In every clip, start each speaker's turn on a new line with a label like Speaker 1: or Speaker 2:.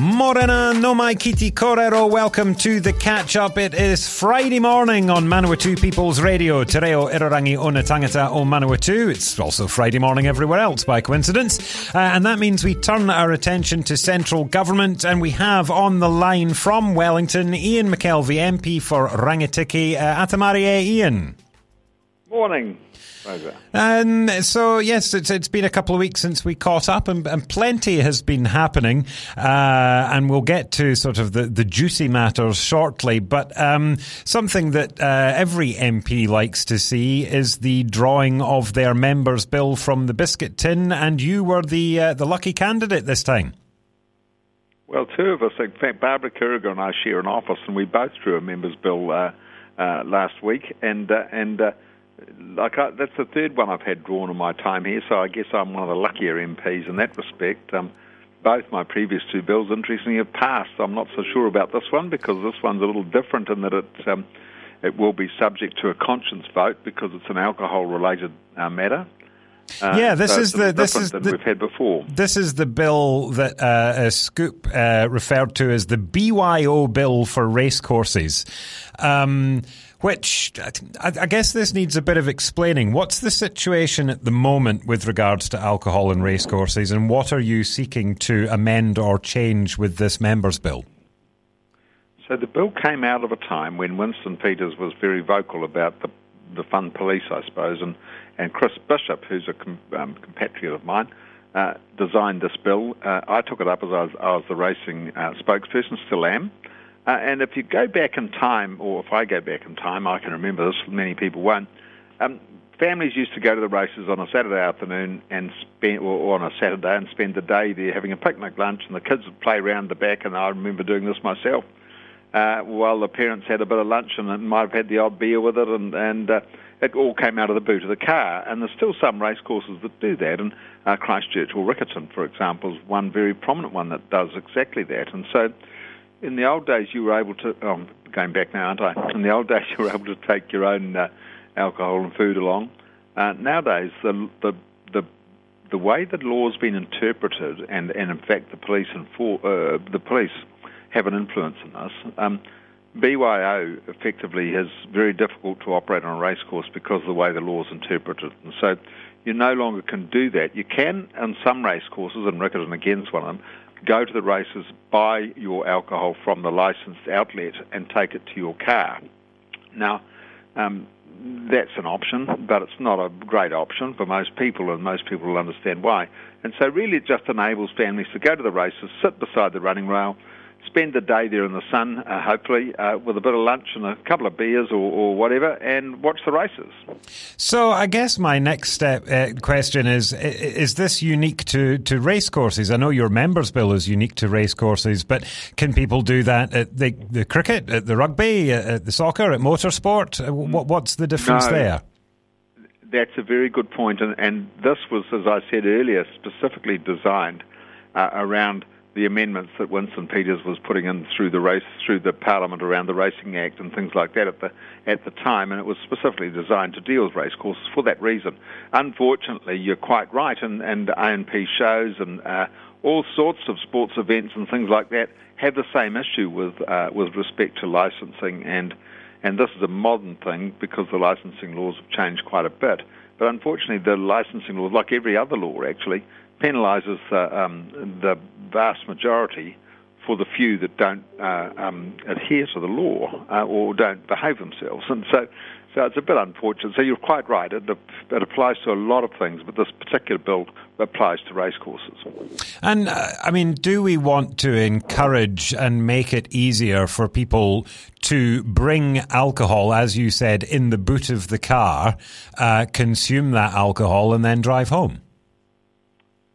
Speaker 1: Morena no mai kiti korero. Welcome to the catch up. It is Friday morning on Manawatu People's Radio. Te reo Irarangi o na tangata o Manawatu. It's also Friday morning everywhere else by coincidence. Uh, and that means we turn our attention to central government and we have on the line from Wellington Ian McKelvie, MP for Rangitikei. Uh, Atamarie, Ian.
Speaker 2: Morning.
Speaker 1: And so, yes, it's, it's been a couple of weeks since we caught up, and, and plenty has been happening. Uh, and we'll get to sort of the, the juicy matters shortly. But um, something that uh, every MP likes to see is the drawing of their members' bill from the biscuit tin, and you were the uh, the lucky candidate this time.
Speaker 2: Well, two of us, in fact, Barbara Kuriger and I share an office, and we both drew a members' bill uh, uh, last week, and uh, and like I, that's the third one I've had drawn in my time here, so I guess I'm one of the luckier MPs in that respect. Um, both my previous two bills, interestingly, have passed. I'm not so sure about this one because this one's a little different in that it um, it will be subject to a conscience vote because it's an alcohol-related uh, matter.
Speaker 1: Uh, yeah, this
Speaker 2: so
Speaker 1: is the this is the,
Speaker 2: we've had before.
Speaker 1: This is the bill that uh, Scoop uh, referred to as the BYO bill for racecourses. Um, which I, I, guess this needs a bit of explaining. What's the situation at the moment with regards to alcohol in racecourses, and what are you seeking to amend or change with this members' bill?
Speaker 2: So the bill came out of a time when Winston Peters was very vocal about the the fun police, I suppose, and and Chris Bishop, who's a com, um, compatriot of mine, uh, designed this bill. Uh, I took it up as I was, I was the racing uh, spokesperson, still am. Uh, and if you go back in time, or if I go back in time, I can remember this, many people won't. Um, families used to go to the races on a Saturday afternoon and spend, or on a Saturday and spend the day there having a picnic lunch, and the kids would play around the back. And I remember doing this myself, uh, while the parents had a bit of lunch and might have had the odd beer with it, and and uh, it all came out of the boot of the car. And there's still some race courses that do that, and uh, Christchurch or Riccarton, for example, is one very prominent one that does exactly that. And so in the old days, you were able to. Oh, I'm going back now, aren't I? In the old days, you were able to take your own uh, alcohol and food along. Uh, nowadays, the, the the the way that law's been interpreted, and, and in fact, the police enfor- uh, the police have an influence in this. Um, BYO effectively is very difficult to operate on a racecourse because of the way the law is interpreted, and so you no longer can do that. You can on some racecourses, and Riccarton against one of them, go to the races, buy your alcohol from the licensed outlet, and take it to your car. Now, um, that's an option, but it's not a great option for most people, and most people will understand why. And so, really, it just enables families to go to the races, sit beside the running rail, spend the day there in the sun, uh, hopefully, uh, with a bit of lunch and a couple of beers or, or, whatever, and watch the races.
Speaker 1: So, I guess my next step uh, question is: Is this unique to to racecourses? I know your members' bill is unique to racecourses, but can people do that at the, the cricket, at the rugby, at the soccer, at motorsport? Uh, what, what's the difference
Speaker 2: no.
Speaker 1: there?
Speaker 2: That's a very good point, and, and this was, as I said earlier, specifically designed uh, around the amendments that Winston Peters was putting in through the race through the Parliament around the Racing Act and things like that at the at the time, and it was specifically designed to deal with racecourses for that reason. Unfortunately, you're quite right, and and A&P shows and uh, all sorts of sports events and things like that have the same issue with uh, with respect to licensing and and this is a modern thing because the licensing laws have changed quite a bit. But unfortunately, the licensing laws, like every other law, actually penalises the, um, the vast majority for the few that don't uh, um, adhere to the law uh, or don't behave themselves. And so, so it's a bit unfortunate. So you're quite right. It, it applies to a lot of things, but this particular bill applies to racecourses.
Speaker 1: And uh, I mean, do we want to encourage and make it easier for people to bring alcohol, as you said, in the boot of the car, uh, consume that alcohol, and then drive home?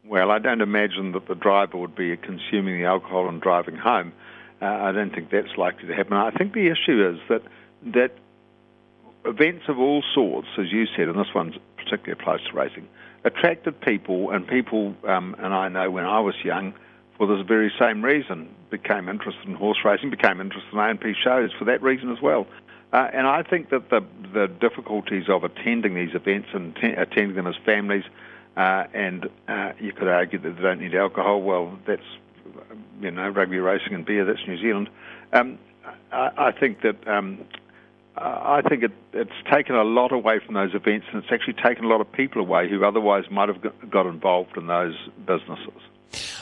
Speaker 2: Well, I don't imagine that the driver would be consuming the alcohol and driving home. Uh, I don't think that's likely to happen. I think the issue is that that events of all sorts, as you said, and this one particularly applies to racing, attracted people, and people, um, and I know when I was young, for this very same reason, became interested in horse racing, became interested in A&P shows for that reason as well. Uh, and I think that the the difficulties of attending these events and t- attending them as families uh, and uh, you could argue that they don't need alcohol. Well, that's you know rugby racing and beer. That's New Zealand. Um, I, I, think that um, I think it, it's taken a lot away from those events, and it's actually taken a lot of people away who otherwise might have got involved in those businesses.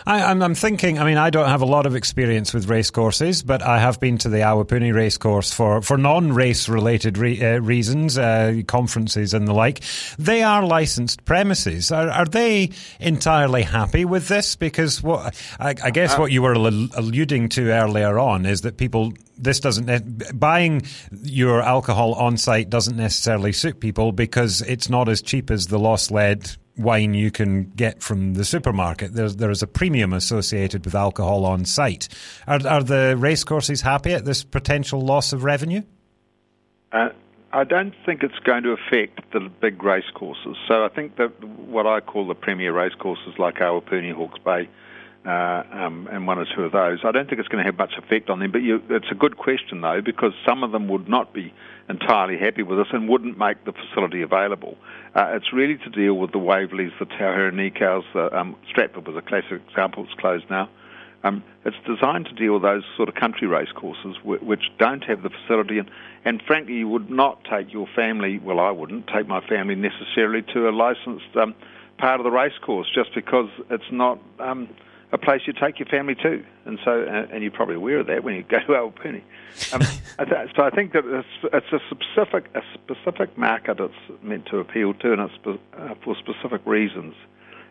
Speaker 1: I, am thinking, I mean, I don't have a lot of experience with racecourses, but I have been to the Awapuni racecourse for, for non race related re, uh, reasons, uh, conferences and the like. They are licensed premises. Are, are they entirely happy with this? Because what I, I guess uh, what you were alluding to earlier on is that people this doesn't buying your alcohol on site doesn't necessarily suit people because it's not as cheap as the lost lead wine you can get from the supermarket. There's there is a premium associated with alcohol on site. Are are the racecourses happy at this potential loss of revenue?
Speaker 2: Uh, I don't think it's going to affect the big racecourses. So I think that what I call the premier racecourses, like Awapuni, Hawke's Bay, uh, um, and one or two of those. I don't think it's going to have much effect on them, but you, it's a good question though because some of them would not be entirely happy with us and wouldn't make the facility available. Uh, it's really to deal with the Waverleys, the Tauherenikaus, the um, Stratford was a classic example. It's closed now. Um, it's designed to deal with those sort of country race courses which don't have the facility, and, and frankly, you would not take your family. Well, I wouldn't take my family necessarily to a licensed um, part of the race course just because it's not. A place you take your family to, and so and you're probably aware of that when you go to Awapuni. Um, so I think that it's, it's, a specific a specific market it's meant to appeal to, and it's uh, for specific reasons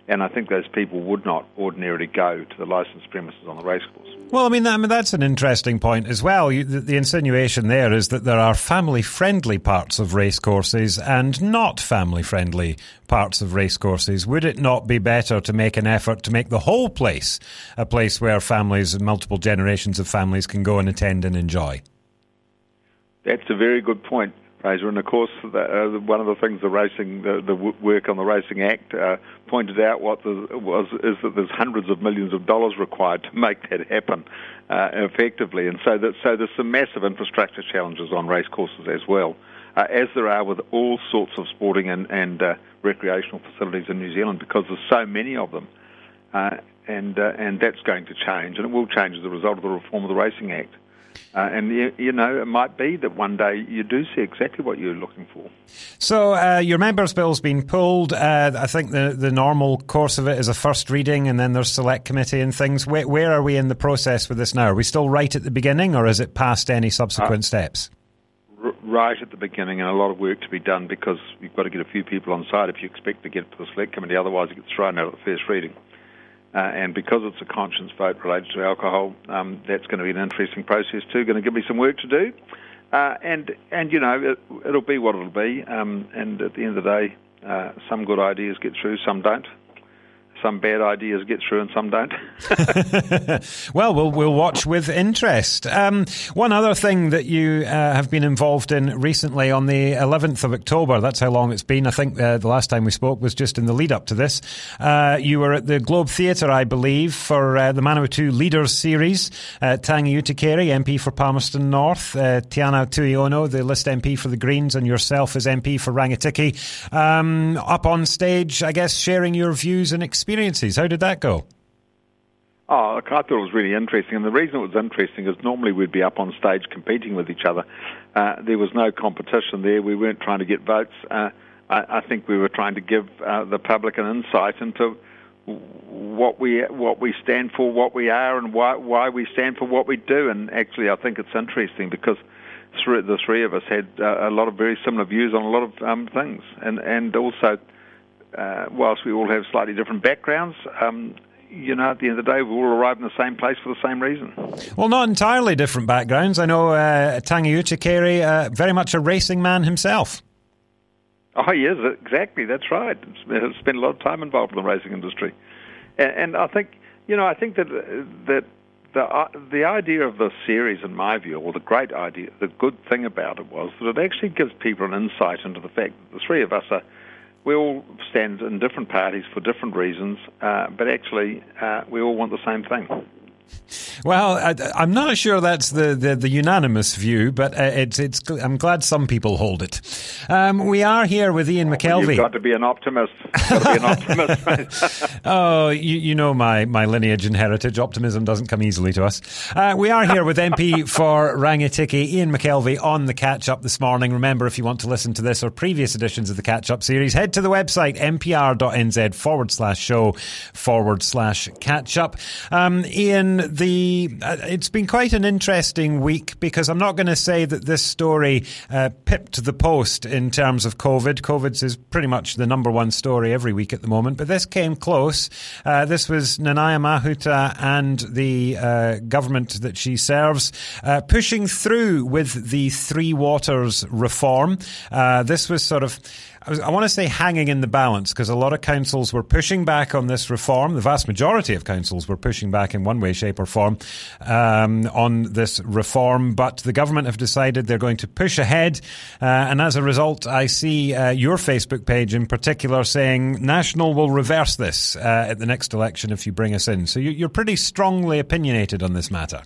Speaker 2: and I think those people would not ordinarily go to the licensed premises on the racecourse.
Speaker 1: Well, I mean, I mean that's an interesting point as well. You, the, the, insinuation there is that there are family-friendly parts of racecourses and not family-friendly parts of racecourses. Would it not be better to make an effort to make the whole place a place where families, and multiple generations of families, can go and attend and enjoy?
Speaker 2: That's a very good point. Fraser. And of course, the, uh, one of the things the racing, the, the work on the Racing Act uh, pointed out what the, was is that there's hundreds of millions of dollars required to make that happen uh, effectively, and so that so there's some massive infrastructure challenges on racecourses as well, uh, as there are with all sorts of sporting and, and uh, recreational facilities in New Zealand because there's so many of them. Uh, and and that's going to change, and it will change as a result of the reform of the Racing Act. Uh, and you, you, know, it might be that one day you do see exactly what you're looking for.
Speaker 1: So uh, your members' bill's been pulled. Uh, I think the the normal course of it is a first reading, and then there's select committee and things. Where, where are we in the process with this now? Are we still right at the beginning, or is it past any subsequent uh, steps?
Speaker 2: R- right at the beginning, and a lot of work to be done because you've got to get a few people on side if you expect to get to the select committee. Otherwise, it gets thrown out at the first reading. Uh, and because it's a conscience vote related to alcohol, um, that's going to be an interesting process too. Going to give me some work to do, uh, and and you know it, will be what it'll be. Um, and at the end of the day, uh, some good ideas get through, some don't some bad ideas get through and some don't.
Speaker 1: well, we'll we'll watch with interest. Um, one other thing that you uh, have been involved in recently on the 11th of October. That's how long it's been. I think uh, the last time we spoke was just in the lead up to this. Uh, you were at the Globe Theatre, I believe, for uh, the Manawatu Leaders series. Uh, Tangi Utikere, MP for Palmerston North, uh, Teanau Tuiono, the list MP for the Greens, and yourself as MP for Rangitikei. Um, up on stage, I guess, sharing your views and experiences experiences. How did that go?
Speaker 2: Oh, I thought it was really interesting, and the reason it was interesting is normally we'd be up on stage competing with each other. Uh, there was no competition there. We weren't trying to get votes. Uh, I, I, think we were trying to give uh, the public an insight into what we what we stand for, what we are, and why why we stand for what we do. And actually, I think it's interesting because the three of us had uh, a lot of very similar views on a lot of um, things, and and also, uh, whilst we all have slightly different backgrounds. Um, you know, at the end of the day, we all arrive in the same place for the same reason.
Speaker 1: Well, not entirely different backgrounds. I know uh, Tangi Utikere, uh, very much a racing man himself.
Speaker 2: Oh, yes, exactly. That's right. It's spent a lot of time involved in the racing industry, and, and I think you know I think that that the uh, the idea of the series, in my view, or the great idea, the good thing about it was that it actually gives people an insight into the fact that the three of us are we all stand in different parties for different reasons, uh, but actually uh, we all want the same thing.
Speaker 1: Well, I, am not sure that's the, the, the unanimous view, but uh, it's it's. I'm glad some people hold it. Um, we are here with Ian McKelvie.
Speaker 2: You've got to be an optimist. Be an optimist.
Speaker 1: oh, you, you know my, my lineage and heritage. Optimism doesn't come easily to us. Uh, we are here with MP for Rangitikei, Ian McKelvie, on the catch up this morning. Remember, if you want to listen to this or previous editions of the catch up series, head to the website mpr.nz forward slash show forward slash catch up. Um, Ian the uh, it's been quite an interesting week because I'm not going to say that this story uh, pipped the post in terms of COVID. COVID is pretty much the number one story every week at the moment, but this came close. Uh, this was Nanaia Mahuta and the uh, government that she serves uh, pushing through with the Three Waters reform. Uh, this was sort of I, I want to say hanging in the balance because a lot of councils were pushing back on this reform. The vast majority of councils were pushing back in one way, shape, or form um, on this reform. But the government have decided they're going to push ahead. Uh, and as a result, I see uh, your Facebook page in particular saying National will reverse this uh, at the next election if you bring us in. So you, are pretty strongly opinionated on this matter.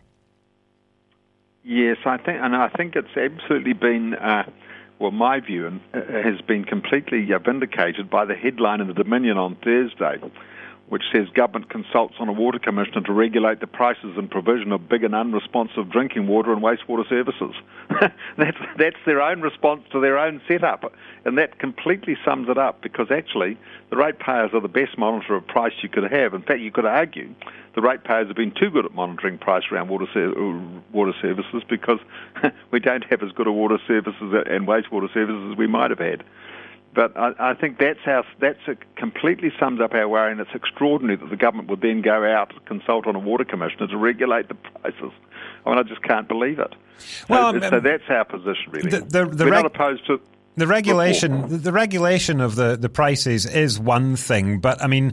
Speaker 2: Yes, I think, and I think it's absolutely been uh, well, my view uh, has been completely uh, vindicated by the headline in the Dominion on Thursday, which says government consults on a water commissioner to regulate the prices and provision of big and unresponsive drinking water and wastewater services. that's, that's their own response to their own setup. And that completely sums it up because actually the ratepayers are the best monitor of price you could have. In fact, you could argue the ratepayers have been too good at monitoring price around water, ser- uh, water services because we don't have as good a water services and wastewater services as we might have had. But I, I think that's how that's a, completely sums up our worry, and it's extraordinary that the government would then go out and consult on a water commissioner to regulate the prices. I mean, I just can't believe it. Well, so, um, so that's our position, really. The, the, the We're reg- not opposed to
Speaker 1: the regulation. The regulation of the the prices is one thing, but I mean.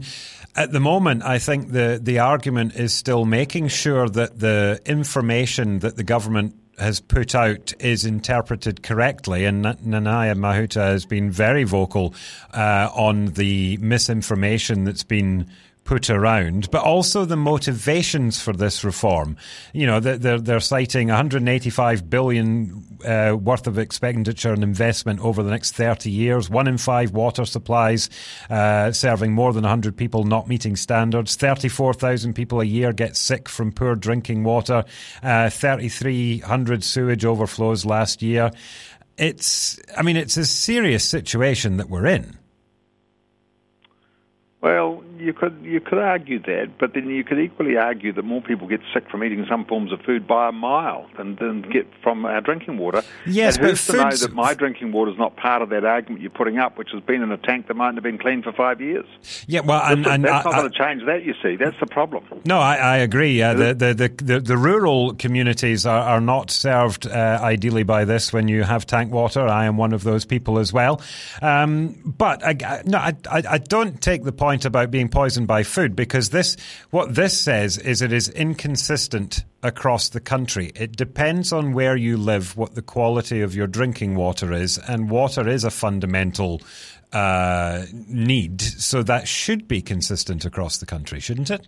Speaker 1: At the moment, I think the, the argument is still making sure that the information that the government has put out is interpreted correctly. And Nanaia Mahuta has been very vocal uh, on the misinformation that's been put around, but also the motivations for this reform. You know, they're, they're citing 185 billion uh, worth of expenditure and investment over the next 30 years. One in five water supplies uh, serving more than 100 people not meeting standards. 34,000 people a year get sick from poor drinking water. Uh, 3,300 sewage overflows last year. It's, I mean, it's a serious situation that we're in.
Speaker 2: Well, you could you could argue that, but then you could equally argue that more people get sick from eating some forms of food by a mile than, than get from our drinking water.
Speaker 1: Yes,
Speaker 2: and
Speaker 1: who's
Speaker 2: to know that my drinking water is not part of that argument you're putting up, which has been in a tank that mightn't have been cleaned for five years.
Speaker 1: Yeah, well, and,
Speaker 2: and
Speaker 1: that's
Speaker 2: not going to change that. You see, that's the problem.
Speaker 1: No, I, I agree. Uh, the, the, the, the rural communities are, are not served uh, ideally by this when you have tank water. I am one of those people as well. Um, but I, no, I, I don't take the point about being poisoned by food because this what this says is it is inconsistent across the country. It depends on where you live, what the quality of your drinking water is, and water is a fundamental uh, need. So that should be consistent across the country, shouldn't it?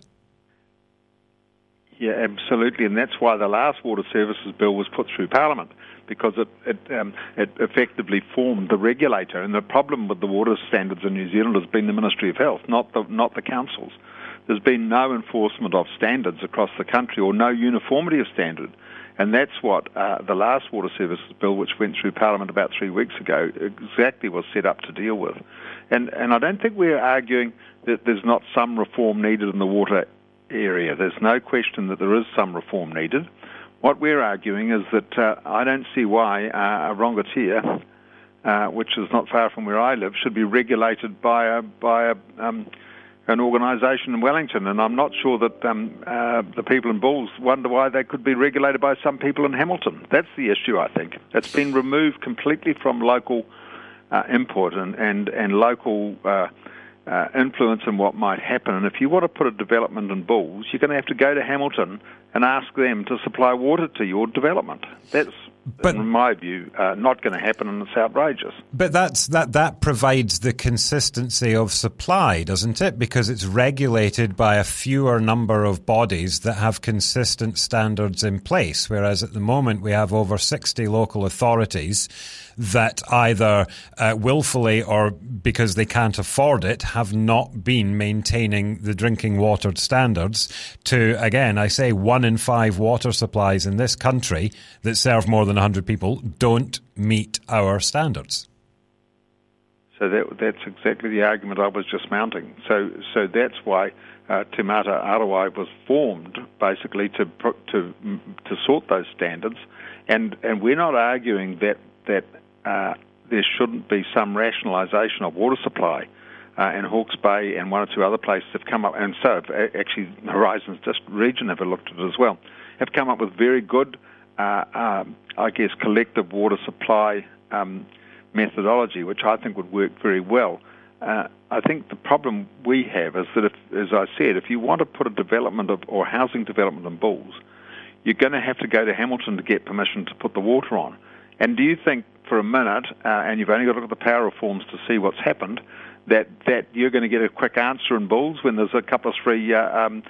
Speaker 2: Yeah, absolutely, and that's why the last water services bill was put through Parliament because it it, um, it effectively formed the regulator. And the problem with the water standards in New Zealand has been the Ministry of Health, not the not the councils. There's been no enforcement of standards across the country or no uniformity of standard. And that's what uh, the last Water Services Bill, which went through Parliament about three weeks ago, exactly was set up to deal with. And, and I don't think we're arguing that there's not some reform needed in the water area. There's no question that there is some reform needed. What we're arguing is that uh, I don't see why uh, a Rongotea, uh, which is not far from where I live, should be regulated by a, by a, um, an organisation in Wellington. And I'm not sure that um, uh, the people in Bulls wonder why they could be regulated by some people in Hamilton. That's the issue, I think. It's been removed completely from local uh, and, and, and local uh, uh, influence in what might happen. And if you want to put a development in Bulls, you're going to have to go to Hamilton and ask them to supply water to your development. That's but, in my view, uh, not going to happen, and it's outrageous.
Speaker 1: But that's that that provides the consistency of supply, doesn't it? Because it's regulated by a fewer number of bodies that have consistent standards in place. Whereas at the moment we have over sixty local authorities that either uh, willfully or because they can't afford it have not been maintaining the drinking water standards to, again, I say one in five water supplies in this country that serve more than 100 people don't meet our standards.
Speaker 2: So that, that's exactly the argument I was just mounting. So, so that's why uh, Taumata Arowai was formed, basically to to to sort those standards, and and we're not arguing that that uh, there shouldn't be some rationalisation of water supply. Uh, and Hawke's Bay and one or two other places have come up, and so actually Horizons just region have looked at it as well, have come up with very good, uh, um, I guess, collective water supply um, methodology, which I think would work very well. Uh, I think the problem we have is that, if, as I said, if you want to put a development of, or housing development in Bulls, you're going to have to go to Hamilton to get permission to put the water on. And do you think for a minute, uh, and you've only got to look at the power reforms to see what's happened, that, that you're going to get a quick answer in Bulls when there's a couple of three uh, um,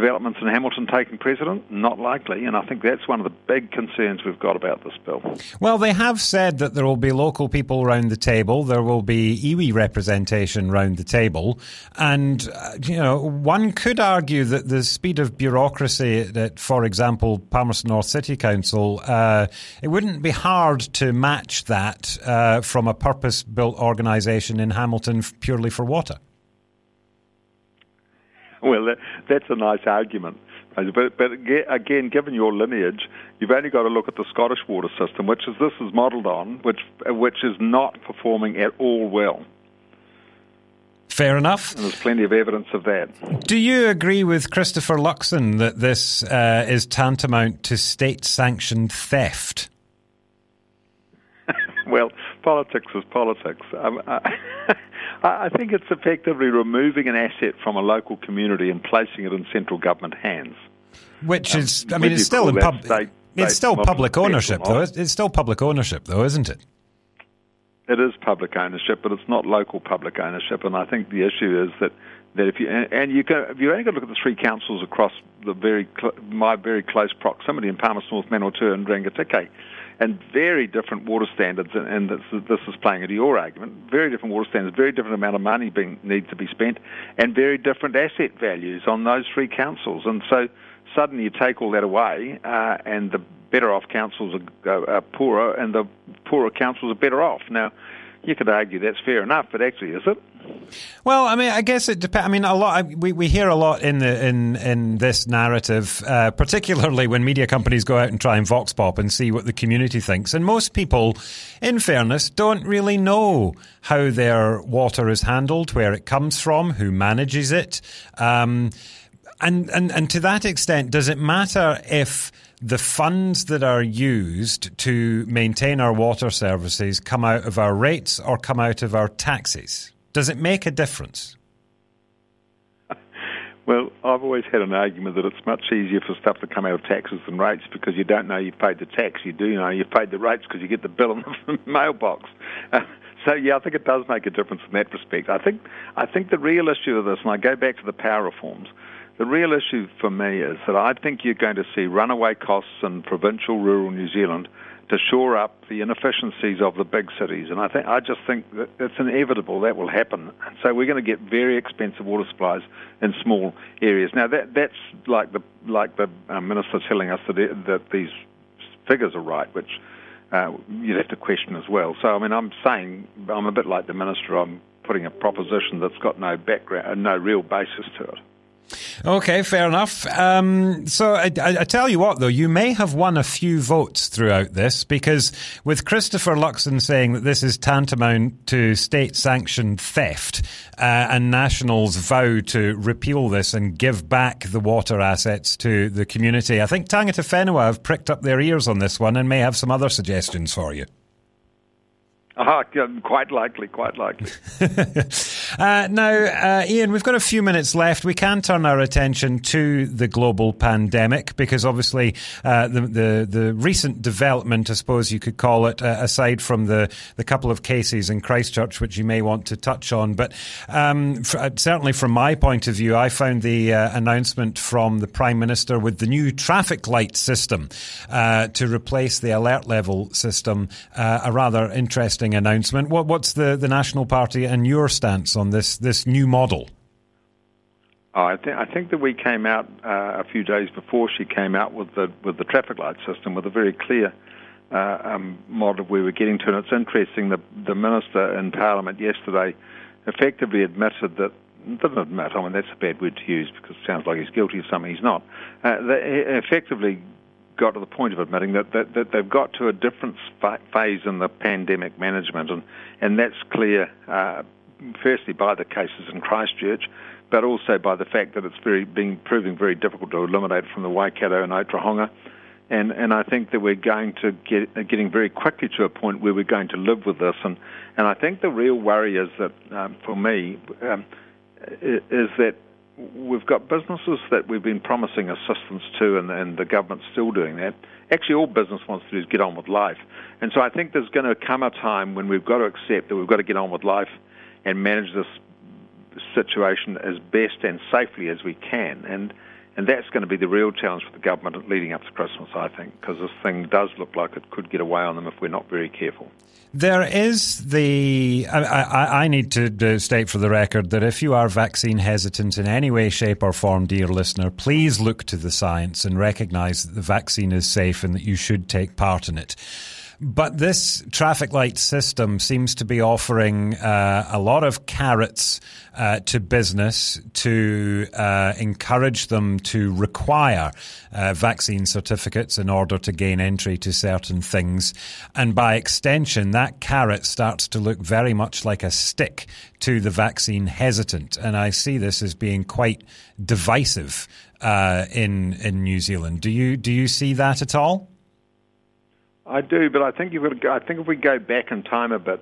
Speaker 2: developments in Hamilton taking precedent? Not likely, and I think that's one of the big concerns we've got about this bill.
Speaker 1: Well, they have said that there will be local people around the table, there will be iwi representation around the table, and uh, you know one could argue that the speed of bureaucracy at, for example, Palmerston North City Council, uh, it wouldn't be hard to match that uh, from a purpose-built organisation in Hamilton purely for water.
Speaker 2: Well, that, that's a nice argument. But, but again, given your lineage, you've only got to look at the Scottish water system, which is this is modelled on, which which is not performing at all well.
Speaker 1: Fair enough.
Speaker 2: And there's plenty of evidence of that.
Speaker 1: Do you agree with Christopher Luxon that this uh, is tantamount to state-sanctioned theft?
Speaker 2: well, politics is politics. Um, I, I think it's effectively removing an asset from a local community and placing it in central government hands.
Speaker 1: Which um, is, I mean, it's still in pub- state, it's still public ownership, though. It's still public ownership, though, isn't it?
Speaker 2: It is public ownership, but it's not local public ownership. And I think the issue is that, that if you and you go, if you only got to look at the three councils across the very my very close proximity in Palmerston North, Manawatu, and Rangitikei, and very different water standards, and this, this is playing into your argument, very different water standards, very different amount of money being needs to be spent, and very different asset values on those three councils. And so suddenly you take all that away, uh, and the better off councils are, are poorer, and the poorer councils are better off. Now, you could argue that's fair enough, but actually, is it?
Speaker 1: Well, I mean, I guess it depends. I mean, a lot. We, we hear a lot in the in in this narrative, uh, particularly when media companies go out and try and vox pop and see what the community thinks. And most people, in fairness, don't really know how their water is handled, where it comes from, who manages it, um, and and and to that extent, does it matter if the funds that are used to maintain our water services come out of our rates or come out of our taxes? Does it make a difference?
Speaker 2: Well, I've always had an argument that it's much easier for stuff to come out of taxes than rates because you don't know you've paid the tax. You do know you've paid the rates because you get the bill in the mailbox. So yeah, I think it does make a difference in that respect. I think I think the real issue of this, and I go back to the power reforms, the real issue for me is that I think you're going to see runaway costs in provincial rural New Zealand to shore up the inefficiencies of the big cities. And I think I just think that it's inevitable that will happen. And So we're going to get very expensive water supplies in small areas. Now that that's like the like the uh, minister telling us that it, that these figures are right, which uh, you'd have to question as well. So, I mean, I'm saying I'm a bit like the minister. I'm putting a proposition that's got no background, no real basis to it.
Speaker 1: Okay, fair enough. Um, so I, I, tell you what, though, you may have won a few votes throughout this because with Christopher Luxon saying that this is tantamount to state-sanctioned theft, uh, and Nationals vow to repeal this and give back the water assets to the community, I think Tangata Whenua have pricked up their ears on this one and may have some other suggestions for you.
Speaker 2: Uh, quite likely, quite likely.
Speaker 1: uh, now, uh, Ian, we've got a few minutes left. We can turn our attention to the global pandemic because obviously uh, the, the, the recent development, I suppose you could call it, uh, aside from the the couple of cases in Christchurch, which you may want to touch on, but um, uh, certainly from my point of view, I found the announcement from the Prime Minister with the new traffic light system to replace the alert level system a rather interesting interesting announcement. What, what's the, the National Party and your stance on this, this new model?
Speaker 2: Oh, I, th- I think that we came out uh, a few days before she came out with the with the traffic light system with a very clear uh, um, model we were getting to. And it's interesting that the minister in Parliament yesterday effectively admitted that didn't admit. I mean that's a bad word to use because it sounds like he's guilty of something he's not. Uh, effectively got to the point of admitting that, that, that they've got to a different phase in the pandemic management, and, and that's clear, uh, firstly, by the cases in Christchurch, but also by the fact that it's very been proving very difficult to eliminate from the Waikato and Otorohanga. And, and I think that we're going to get getting very quickly to a point where we're going to live with this. And, and I think the real worry is that, um, for me, um, is that we've got businesses that we've been promising assistance to, and, and the government's still doing that. Actually, all business wants to do is get on with life. And so I think there's going to come a time when we've got to accept that we've got to get on with life and manage this situation as best and safely as we can. And and that's going to be the real challenge for the government leading up to Christmas, I think, because this thing does look like it could get away on them if we're not very careful.
Speaker 1: There is the. I, I, I, need to state for the record that if you are vaccine hesitant in any way, shape, or form, dear listener, please look to the science and recognize that the vaccine is safe and that you should take part in it. But this traffic light system seems to be offering uh, a lot of carrots uh, to business to uh, encourage them to require uh, vaccine certificates in order to gain entry to certain things. And by extension, that carrot starts to look very much like a stick to the vaccine hesitant. And I see this as being quite divisive uh, in in New Zealand. Do you do you see that at all?
Speaker 2: I do, but I think you've got to go, I think if we go back in time a bit,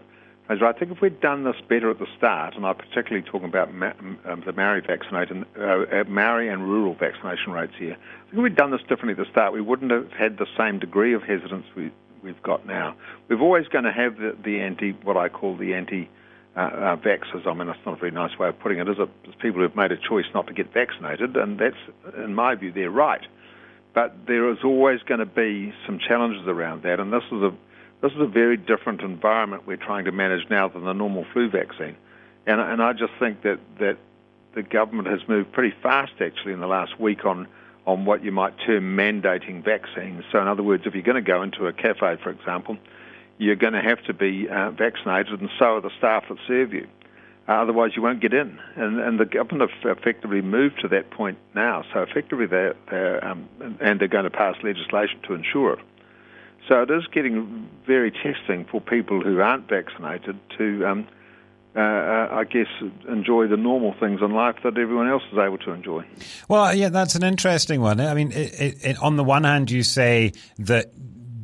Speaker 2: I think if we'd done this better at the start, and I'm particularly talking about ma- um, the Maori vaccination, uh, Maori and rural vaccination rates here. I think if we'd done this differently at the start, we wouldn't have had the same degree of hesitance we, we've got now. We're always going to have the, the anti, what I call the anti. Uh, uh, vaxxers. I mean, that's not a very nice way of putting it, is it? It's people who've made a choice not to get vaccinated, and that's, in my view, they're right. But there is always going to be some challenges around that, and this is a this is a very different environment we're trying to manage now than the normal flu vaccine. And, and I just think that, that the government has moved pretty fast actually in the last week on, on what you might term mandating vaccines. So, in other words, if you're going to go into a cafe, for example, you're going to have to be uh, vaccinated, and so are the staff that serve you. Uh, otherwise, you won't get in. And, and the government have effectively moved to that point now. So effectively, they're, they're um, and they're going to pass legislation to ensure it. So it is getting very testing for people who aren't vaccinated to, um, uh, uh, I guess, enjoy the normal things in life that everyone else is able to enjoy.
Speaker 1: Well, yeah, that's an interesting one. I mean, it, it, it, on the one hand, you say that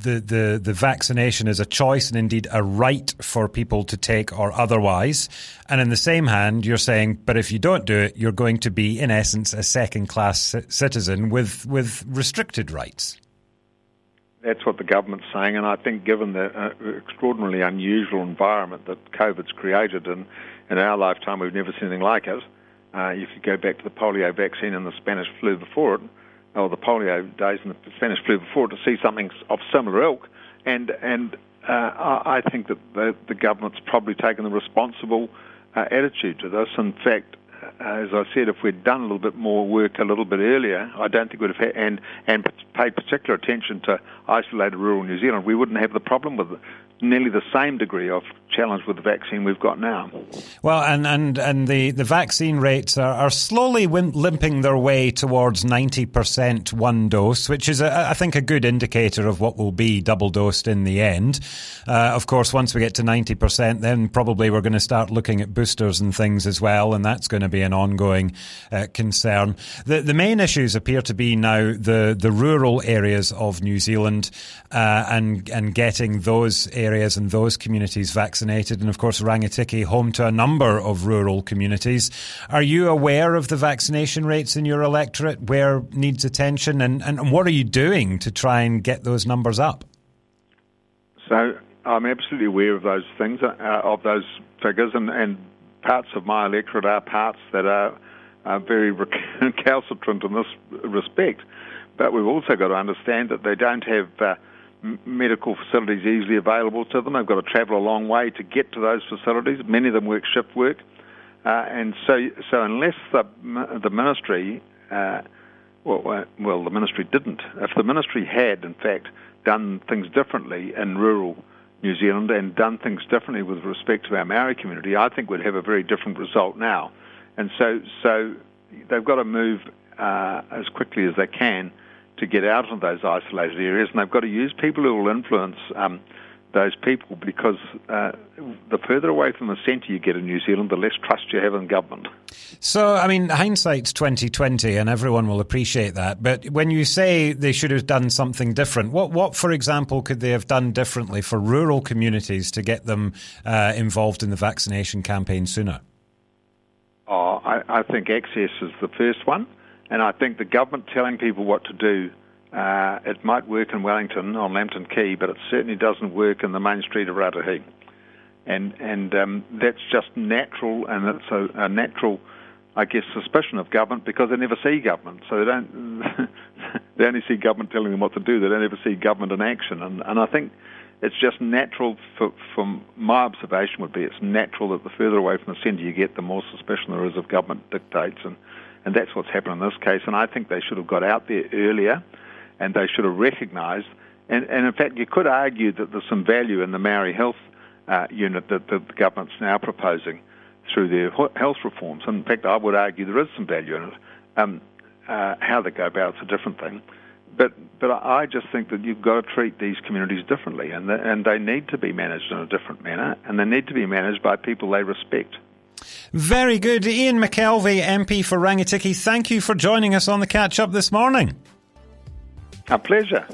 Speaker 1: the, the, the vaccination is a choice and indeed a right for people to take or otherwise. And in the same hand, you're saying, but if you don't do it, you're going to be, in essence, a second class citizen with, with restricted rights.
Speaker 2: That's what the government's saying, and I think given the uh, extraordinarily unusual environment that COVID's created, and in our lifetime we've never seen anything like it. Uh, if you go back to the polio vaccine and the Spanish flu before it, or the polio days and the Spanish flu before to see something of similar ilk. And and uh, I think that the, the government's probably taken the responsible uh, attitude to this. In fact, as I said, if we'd done a little bit more work a little bit earlier, I don't think we'd have had, and and paid particular attention to isolated rural New Zealand, we wouldn't have the problem with nearly the same degree of challenge with the vaccine we've got now.
Speaker 1: Well, and, and, and the, the vaccine rates are, are slowly limping their way towards 90% one dose, which is, a, I think, a good indicator of what will be double dosed in the end. Uh, of course, once we get to 90%, then probably we're going to start looking at boosters and things as well, and that's going to be an ongoing uh, concern. The, the main issues appear to be now the, the rural areas of New Zealand uh, and, and getting those areas and those communities vaccinated and of course, Rangitikei, home to a number of rural communities. Are you aware of the vaccination rates in your electorate? Where needs attention, and, and what are you doing to try and get those numbers up?
Speaker 2: So I'm absolutely aware of those things, uh, of those figures, and, and parts of my electorate are parts that are, are very recalcitrant in this respect. But we've also got to understand that they don't have uh, medical facilities easily available to them. They've got to travel a long way to get to those facilities. Many of them work shift work, uh, and so so unless the the ministry, uh, well, uh, well, the ministry didn't. If the ministry had, in fact, done things differently in rural New Zealand and done things differently with respect to our Maori community, I think we'd have a very different result now. And so so they've got to move uh, as quickly as they can to get out of those isolated areas, and they've got to use people who will influence um, those people because uh, the further away from the centre you get in New Zealand, the less trust you have in government.
Speaker 1: So, I mean, hindsight's twenty twenty, and everyone will appreciate that. But when you say they should have done something different, what, what, for example, could they have done differently for rural communities to get them uh, involved in the vaccination campaign sooner?
Speaker 2: Oh, I, I think access is the first one. And I think the government telling people what to do, uh, it might work in Wellington on Lambton Quay, but it certainly doesn't work in the main street of Raetihi. And and um, that's just natural, and it's a, a natural, I guess, suspicion of government because they never see government, so they don't. they only see government telling them what to do. They don't ever see government in action, and and I think it's just natural for, from my observation would be it's natural that the further away from the centre you get, the more suspicion there is of government dictates and and that's what's happened in this case. And I think they should have got out there earlier and they should have recognised. And, and in fact, you could argue that there's some value in the Maori Health uh, Unit that the government's now proposing through their health reforms. And in fact, I would argue there is some value in it. Um, uh, how they go about it's a different thing. But but I just think that you've got to treat these communities differently, and the, and they need to be managed in a different manner, and they need to be managed by people they respect.
Speaker 1: Very good. Ian McKelvie, MP for Rangitikei, thank you for joining us on the catch up this morning.
Speaker 2: A pleasure.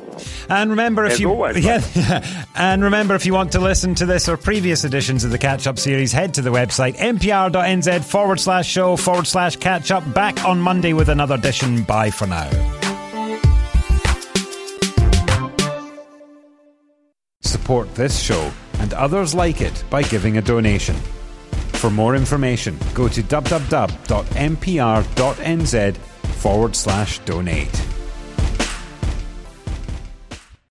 Speaker 1: And remember, if
Speaker 2: As
Speaker 1: you
Speaker 2: always,
Speaker 1: yeah, and remember, if you want to listen to this or previous editions of the Catch Up series, head to the website mpr.nz forward slash show forward slash catch up. Back on Monday with another edition. Bye for now. Support this show and others like it by giving a donation. For more information, go to www.mpr.nz forward slash donate.